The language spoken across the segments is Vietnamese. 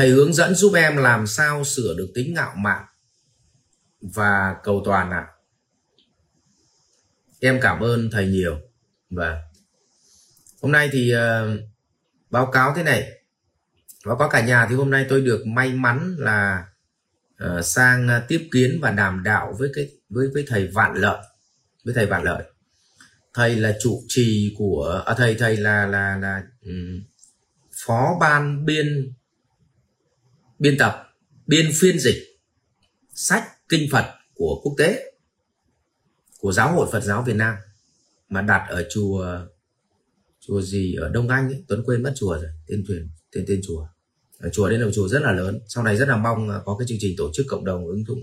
thầy hướng dẫn giúp em làm sao sửa được tính ngạo mạn và cầu toàn ạ. À. em cảm ơn thầy nhiều. Và hôm nay thì uh, báo cáo thế này. Báo cáo cả nhà thì hôm nay tôi được may mắn là uh, sang uh, tiếp kiến và đàm đạo với cái với với thầy vạn lợi với thầy vạn lợi. Thầy là trụ trì của à, thầy thầy là là là um, phó ban biên biên tập biên phiên dịch sách kinh Phật của quốc tế của giáo hội Phật giáo Việt Nam mà đặt ở chùa chùa gì ở Đông Anh ấy, Tuấn quên mất chùa rồi tên thuyền tên tên chùa. Ở chùa đây là một chùa rất là lớn sau này rất là mong có cái chương trình tổ chức cộng đồng ứng dụng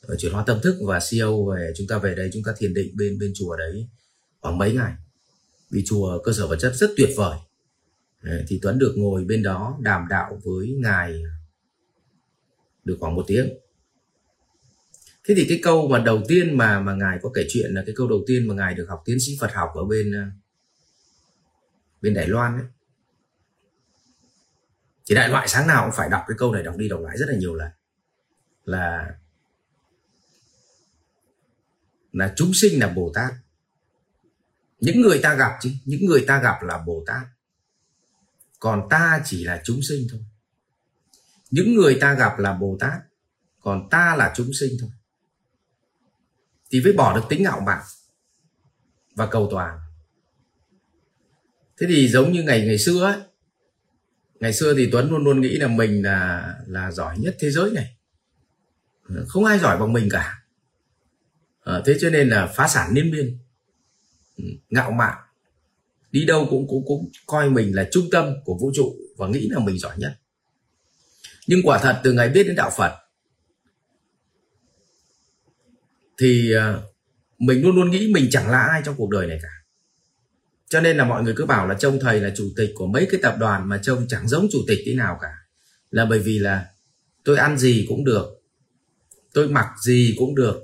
ờ, chuyển hóa tâm thức và CEO về chúng ta về đây chúng ta thiền định bên bên chùa đấy khoảng mấy ngày. Vì chùa cơ sở vật chất rất tuyệt vời. Thì Tuấn được ngồi bên đó đàm đạo với ngài được khoảng một tiếng. Thế thì cái câu mà đầu tiên mà mà ngài có kể chuyện là cái câu đầu tiên mà ngài được học tiến sĩ Phật học ở bên ờ, bên Đài Loan ấy. thì đại loại sáng nào cũng phải đọc cái câu này, đọc đi đọc lại rất là nhiều lần. Là là chúng sinh là Bồ Tát. Những người ta gặp chứ, những người ta gặp là Bồ Tát. Còn ta chỉ là chúng sinh thôi những người ta gặp là bồ tát còn ta là chúng sinh thôi. Thì mới bỏ được tính ngạo mạn và cầu toàn. Thế thì giống như ngày ngày xưa ấy ngày xưa thì tuấn luôn luôn nghĩ là mình là là giỏi nhất thế giới này. Không ai giỏi bằng mình cả. À, thế cho nên là phá sản liên miên. Ừ, ngạo mạn. Đi đâu cũng cũng cũng coi mình là trung tâm của vũ trụ và nghĩ là mình giỏi nhất nhưng quả thật từ ngày biết đến đạo phật, thì à, mình luôn luôn nghĩ mình chẳng là ai trong cuộc đời này cả. Cho nên là mọi người cứ bảo là trông thầy là chủ tịch của mấy cái tập đoàn mà trông chẳng giống chủ tịch thế nào cả. Là bởi vì là tôi ăn gì cũng được, tôi mặc gì cũng được,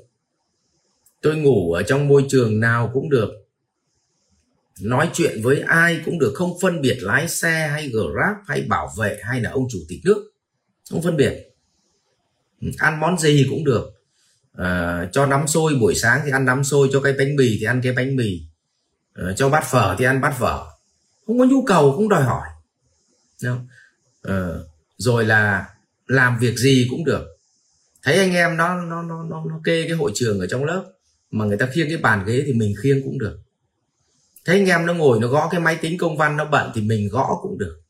tôi ngủ ở trong môi trường nào cũng được, nói chuyện với ai cũng được, không phân biệt lái xe hay grab hay bảo vệ hay là ông chủ tịch nước không phân biệt. Ừ, ăn món gì cũng được. À, cho nắm xôi buổi sáng thì ăn nắm xôi cho cái bánh mì thì ăn cái bánh mì. À, cho bát phở thì ăn bát phở. Không có nhu cầu cũng đòi hỏi. Không? À, rồi là làm việc gì cũng được. Thấy anh em nó nó nó nó, nó kê cái hội trường ở trong lớp mà người ta khiêng cái bàn ghế thì mình khiêng cũng được. Thấy anh em nó ngồi nó gõ cái máy tính công văn nó bận thì mình gõ cũng được.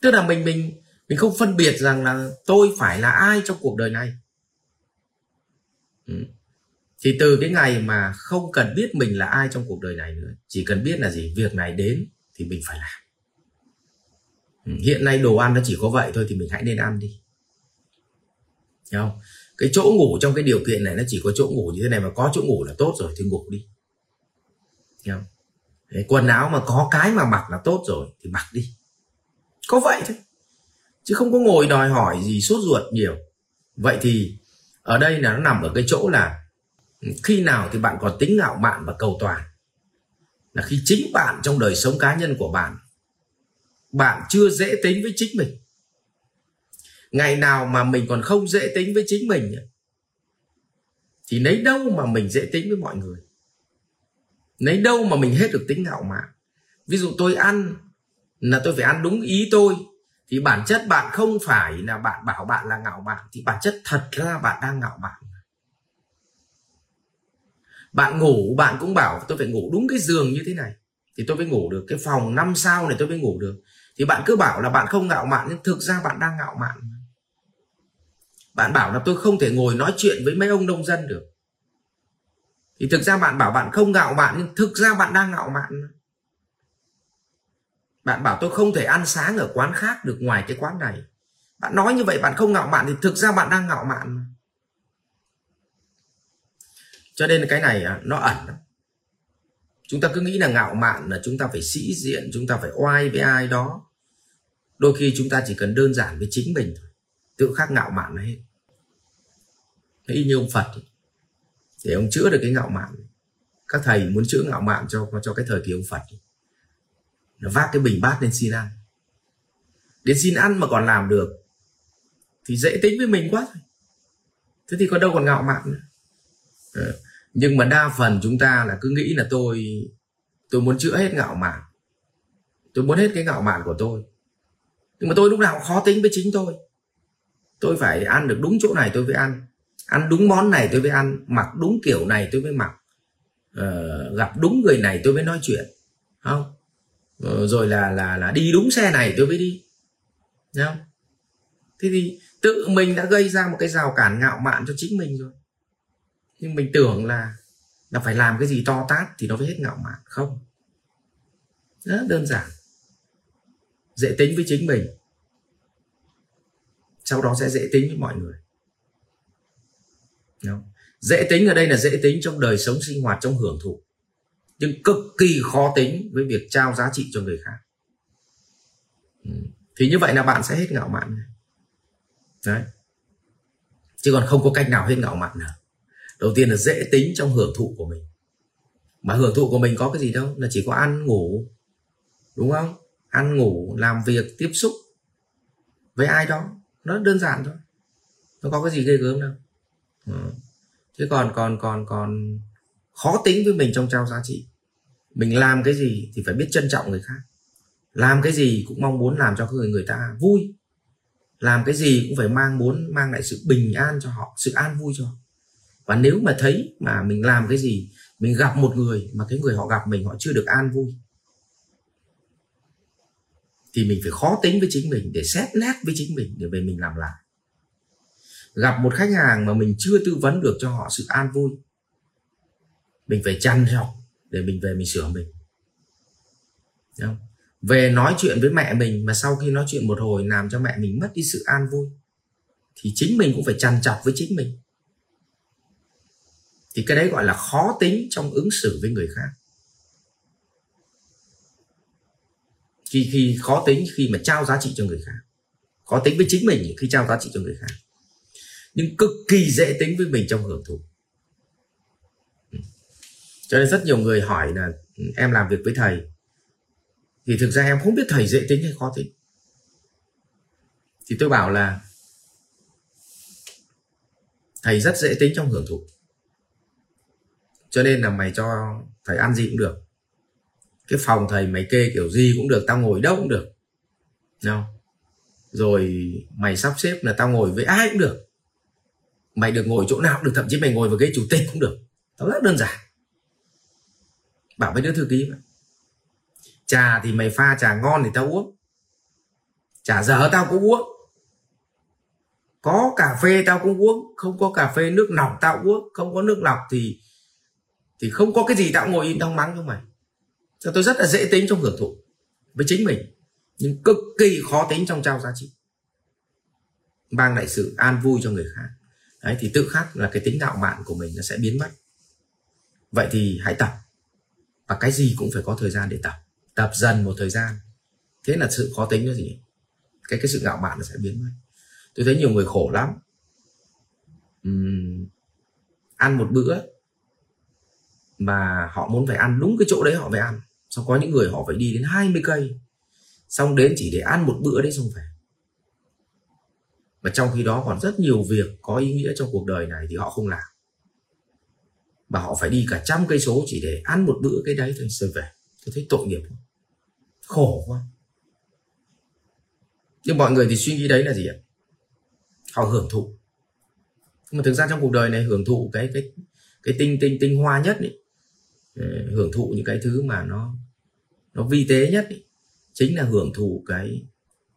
Tức là mình mình mình không phân biệt rằng là tôi phải là ai trong cuộc đời này ừ. thì từ cái ngày mà không cần biết mình là ai trong cuộc đời này nữa chỉ cần biết là gì việc này đến thì mình phải làm ừ. hiện nay đồ ăn nó chỉ có vậy thôi thì mình hãy nên ăn đi Hiểu không cái chỗ ngủ trong cái điều kiện này nó chỉ có chỗ ngủ như thế này mà có chỗ ngủ là tốt rồi thì ngủ đi Hiểu không? Đấy, quần áo mà có cái mà mặc là tốt rồi thì mặc đi có vậy thôi chứ không có ngồi đòi hỏi gì sốt ruột nhiều. Vậy thì, ở đây là nó nằm ở cái chỗ là ừ, khi nào thì bạn còn tính ngạo mạn và cầu toàn. Là khi chính bạn trong đời sống cá nhân của bạn bạn chưa dễ tính với chính mình. Ngày nào mà mình còn không dễ tính với chính mình thì lấy đâu mà mình dễ tính với mọi người? Lấy đâu mà mình hết được tính ngạo mạn ví dụ tôi ăn, là tôi phải ăn đúng ý tôi thì bản chất bạn không phải là bạn bảo bạn là ngạo mạn, thì bản chất thật ra bạn đang ngạo mạn. Bạn ngủ, bạn cũng bảo, tôi phải ngủ đúng cái giường như thế này. Thì tôi mới ngủ được, cái phòng 5 sao này tôi mới ngủ được. Thì bạn cứ bảo là bạn không ngạo mạn, nhưng thực ra bạn đang ngạo mạn. Bạn bảo là tôi không thể ngồi nói chuyện với mấy ông nông dân được. Thì thực ra bạn bảo bạn không ngạo mạn, nhưng thực ra bạn đang ngạo mạn bạn bảo tôi không thể ăn sáng ở quán khác được ngoài cái quán này. Bạn nói như vậy, bạn không ngạo mạn thì thực ra bạn đang ngạo mạn. Cho nên cái này à, nó ẩn lắm. Chúng ta cứ nghĩ là ngạo mạn là chúng ta phải sĩ diện, chúng ta phải oai với ai đó. Đôi khi chúng ta chỉ cần đơn giản với chính mình thôi. Tự khắc ngạo mạn là hết. Y như ông phật. Để ông chữa được cái ngạo mạn. Các thầy muốn chữa ngạo mạn cho cho cái thời kỳ ông phật. ấy vác cái bình bát lên xin ăn. Đến xin ăn mà còn làm được thì dễ tính với mình quá thế thì có đâu còn ngạo mạn nữa. Ờ, nhưng mà đa phần chúng ta là cứ nghĩ là tôi tôi muốn chữa hết ngạo mạn. Tôi muốn hết cái ngạo mạn của tôi. Nhưng mà tôi lúc nào cũng khó tính với chính tôi. Tôi phải ăn được đúng chỗ này tôi mới ăn. Ăn đúng món này tôi mới ăn. Mặc đúng kiểu này tôi mới mặc. Uh, gặp đúng người này tôi mới nói chuyện. Không? Ờ, rồi là là là đi đúng xe này, tôi mới đi. Thấy không thế thì tự mình đã gây ra một cái rào cản ngạo mạn cho chính mình rồi. Nhưng mình tưởng là là phải làm cái gì to tát thì nó mới hết ngạo mạn, không. Rất đơn giản. Dễ tính với chính mình. Sau đó sẽ dễ tính với mọi người. Không? dễ tính ở đây là dễ tính trong đời sống sinh hoạt, trong hưởng thụ nhưng cực kỳ khó tính với việc trao giá trị cho người khác. Ừ. Thì như vậy là bạn sẽ hết ngạo mạn đấy. Chứ còn không có cách nào hết ngạo mạn nào. Đầu tiên là dễ tính trong hưởng thụ của mình. Mà hưởng thụ của mình có cái gì đâu, là chỉ có ăn, ngủ. Đúng không? Ăn, ngủ, làm việc, tiếp xúc với ai đó. Nó đơn giản thôi. Nó có cái gì ghê gớm đâu. Ừ. chứ còn còn còn còn khó tính với mình trong trao giá trị. Mình làm cái gì thì phải biết trân trọng người khác. Làm cái gì cũng mong muốn làm cho người người ta vui. Làm cái gì cũng phải mang muốn mang lại sự bình an cho họ, sự an vui cho họ. Và nếu mà thấy mà mình làm cái gì, mình gặp một người mà cái người họ gặp mình, họ chưa được an vui, thì mình phải khó tính với chính mình để xét nét với chính mình để về mình làm lại. Gặp một khách hàng mà mình chưa tư vấn được cho họ sự an vui mình phải chăn trọng để mình về mình sửa mình. Đúng không? về nói chuyện với mẹ mình mà sau khi nói chuyện một hồi làm cho mẹ mình mất đi sự an vui, thì chính mình cũng phải chăn chọc với chính mình. Thì cái đấy gọi là khó tính trong ứng xử với người khác. Khi khi khó tính khi mà trao giá trị cho người khác. Khó tính với chính mình khi trao giá trị cho người khác. Nhưng cực kỳ dễ tính với mình trong hưởng thụ cho nên rất nhiều người hỏi là ừ, em làm việc với thầy. Thì thực ra em không biết thầy dễ tính hay khó tính. Thì tôi bảo là, thầy rất dễ tính trong hưởng thụ. Cho nên là mày cho thầy ăn gì cũng được. Cái phòng thầy mày kê kiểu gì cũng được, tao ngồi đâu cũng được. Không rồi mày sắp xếp là tao ngồi với ai cũng được. Mày được ngồi chỗ nào cũng được, thậm chí mày ngồi vào ghế chủ tịch cũng được. Tao rất đơn giản bảo với đứa thư ký vậy trà thì mày pha trà ngon thì tao uống. Trà dở tao cũng uống. Có cà phê tao cũng uống, không có cà phê nước lọc tao uống, không có nước lọc thì thì không có cái gì tao ngồi im tao mắng cho mày. Cho tôi rất là dễ tính trong hưởng thụ với chính mình, nhưng cực kỳ khó tính trong trao giá trị. Mang lại sự an vui cho người khác. Đấy, thì tự khắc là cái tính ngạo mạn của mình nó sẽ biến mất. Vậy thì hãy tập và cái gì cũng phải có thời gian để tập. Tập dần một thời gian. Thế là sự khó tính nó gì? Cái cái sự ngạo mạn nó sẽ biến mất. Tôi thấy nhiều người khổ lắm. Uhm, ăn một bữa mà họ muốn phải ăn đúng cái chỗ đấy họ phải ăn. Xong có những người họ phải đi đến 20 cây. Xong đến chỉ để ăn một bữa đấy xong phải mà trong khi đó còn rất nhiều việc có ý nghĩa trong cuộc đời này thì họ không làm mà họ phải đi cả trăm cây số chỉ để ăn một bữa cái đấy thôi rồi về. Tôi thấy tội nghiệp quá. Khổ quá. Nhưng mọi người thì suy nghĩ đấy là gì ạ? Họ hưởng thụ. Nhưng mà thực ra trong cuộc đời này hưởng thụ cái cái cái tinh tinh tinh hoa nhất ấy, ờ, hưởng thụ những cái thứ mà nó nó vi tế nhất ấy, chính là hưởng thụ cái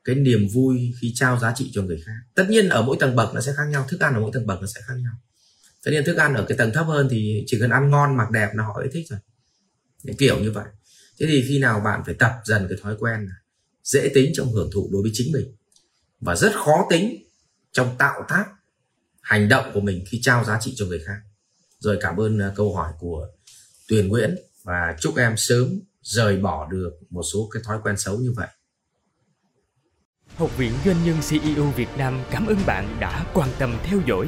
cái niềm vui khi trao giá trị cho người khác. Tất nhiên ở mỗi tầng bậc nó sẽ khác nhau thức ăn ở mỗi tầng bậc nó sẽ khác nhau tất nhiên thức ăn ở cái tầng thấp hơn thì chỉ cần ăn ngon mặc đẹp là họ ấy thích rồi cái kiểu như vậy thế thì khi nào bạn phải tập dần cái thói quen này, dễ tính trong hưởng thụ đối với chính mình và rất khó tính trong tạo tác hành động của mình khi trao giá trị cho người khác rồi cảm ơn à, câu hỏi của tuyền nguyễn và chúc em sớm rời bỏ được một số cái thói quen xấu như vậy. Học viện Doanh nhân CEO Việt Nam cảm ơn bạn đã quan tâm theo dõi.